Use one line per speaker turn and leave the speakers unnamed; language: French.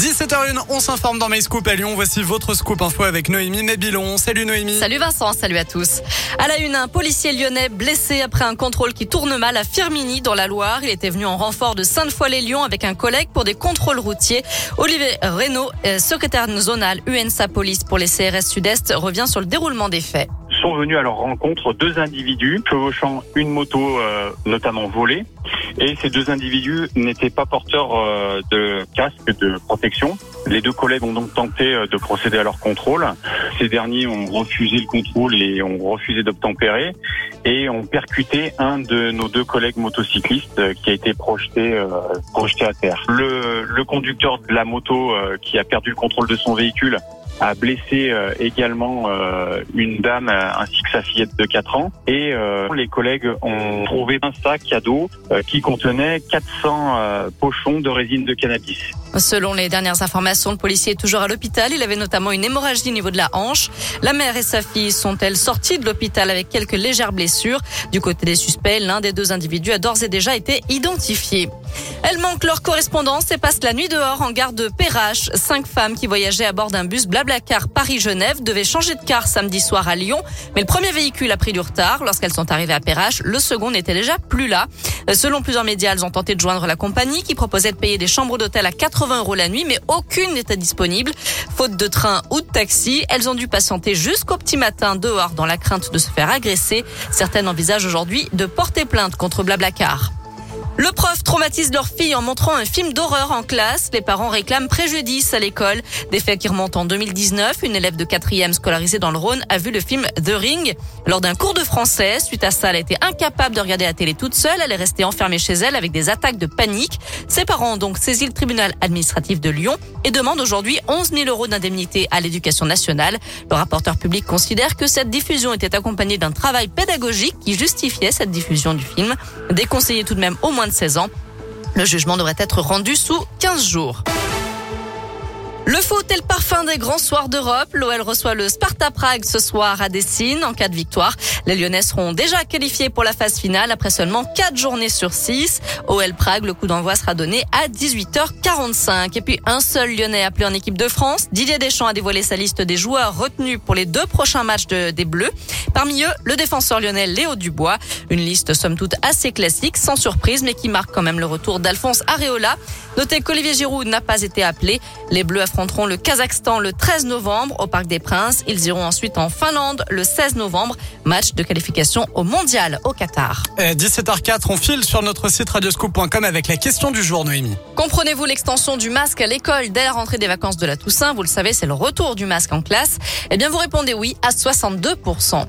17h01, on s'informe dans MyScoop à Lyon. Voici votre scoop info avec Noémie Mébilon. Salut Noémie.
Salut Vincent, salut à tous. À la une, un policier lyonnais blessé après un contrôle qui tourne mal à Firmini dans la Loire. Il était venu en renfort de Sainte-Foy-les-Lyons avec un collègue pour des contrôles routiers. Olivier Reynaud, euh, secrétaire zonal UNSA Police pour les CRS Sud-Est, revient sur le déroulement des faits
sont venus à leur rencontre deux individus chevauchant une moto euh, notamment volée et ces deux individus n'étaient pas porteurs euh, de casque de protection. Les deux collègues ont donc tenté euh, de procéder à leur contrôle. Ces derniers ont refusé le contrôle et ont refusé d'obtempérer et ont percuté un de nos deux collègues motocyclistes euh, qui a été projeté projeté à terre. Le, le conducteur de la moto qui a perdu le contrôle de son véhicule a blessé euh, également euh, une dame euh, ainsi que sa fillette de 4 ans. Et les collègues ont trouvé un sac cadeau qui contenait 400 pochons de résine de cannabis.
Selon les dernières informations, le policier est toujours à l'hôpital. Il avait notamment une hémorragie au niveau de la hanche. La mère et sa fille sont-elles sorties de l'hôpital avec quelques légères blessures? Du côté des suspects, l'un des deux individus a d'ores et déjà été identifié. Elles manquent leur correspondance et passent la nuit dehors en gare de Perrache. Cinq femmes qui voyageaient à bord d'un bus Blablacar Paris-Genève devaient changer de car samedi soir à Lyon. Mais le premier véhicule a pris du retard. Lorsqu'elles sont arrivées à Perrache, le second n'était déjà plus là. Selon plusieurs médias, elles ont tenté de joindre la compagnie qui proposait de payer des chambres d'hôtel à 80 euros la nuit, mais aucune n'était disponible. Faute de train ou de taxi, elles ont dû patienter jusqu'au petit matin dehors dans la crainte de se faire agresser. Certaines envisagent aujourd'hui de porter plainte contre Blablacar. Le prof traumatise leur fille en montrant un film d'horreur en classe. Les parents réclament préjudice à l'école. Des faits qui remontent en 2019. Une élève de quatrième scolarisée dans le Rhône a vu le film The Ring lors d'un cours de français. Suite à ça, elle a été incapable de regarder la télé toute seule. Elle est restée enfermée chez elle avec des attaques de panique. Ses parents ont donc saisi le tribunal administratif de Lyon et demandent aujourd'hui 11 000 euros d'indemnité à l'éducation nationale. Le rapporteur public considère que cette diffusion était accompagnée d'un travail pédagogique qui justifiait cette diffusion du film. Déconseillé tout de même au moins 16 ans. Le jugement devrait être rendu sous 15 jours. Le foot est le parfum des grands soirs d'Europe. L'OL reçoit le Sparta Prague ce soir à Dessine. En cas de victoire, les Lyonnais seront déjà qualifiés pour la phase finale après seulement 4 journées sur 6. OL Prague, le coup d'envoi sera donné à 18h45. Et puis un seul Lyonnais appelé en équipe de France. Didier Deschamps a dévoilé sa liste des joueurs retenus pour les deux prochains matchs des Bleus. Parmi eux, le défenseur lyonnais Léo Dubois. Une liste somme toute assez classique, sans surprise, mais qui marque quand même le retour d'Alphonse Areola. Notez qu'Olivier Giroud n'a pas été appelé. Les Bleus affronteront le Kazakhstan le 13 novembre au Parc des Princes. Ils iront ensuite en Finlande le 16 novembre. Match de qualification au Mondial au Qatar.
17h04, on file sur notre site radioscoop.com avec la question du jour, Noémie.
Comprenez-vous l'extension du masque à l'école dès la rentrée des vacances de la Toussaint? Vous le savez, c'est le retour du masque en classe. Eh bien, vous répondez oui à 62%.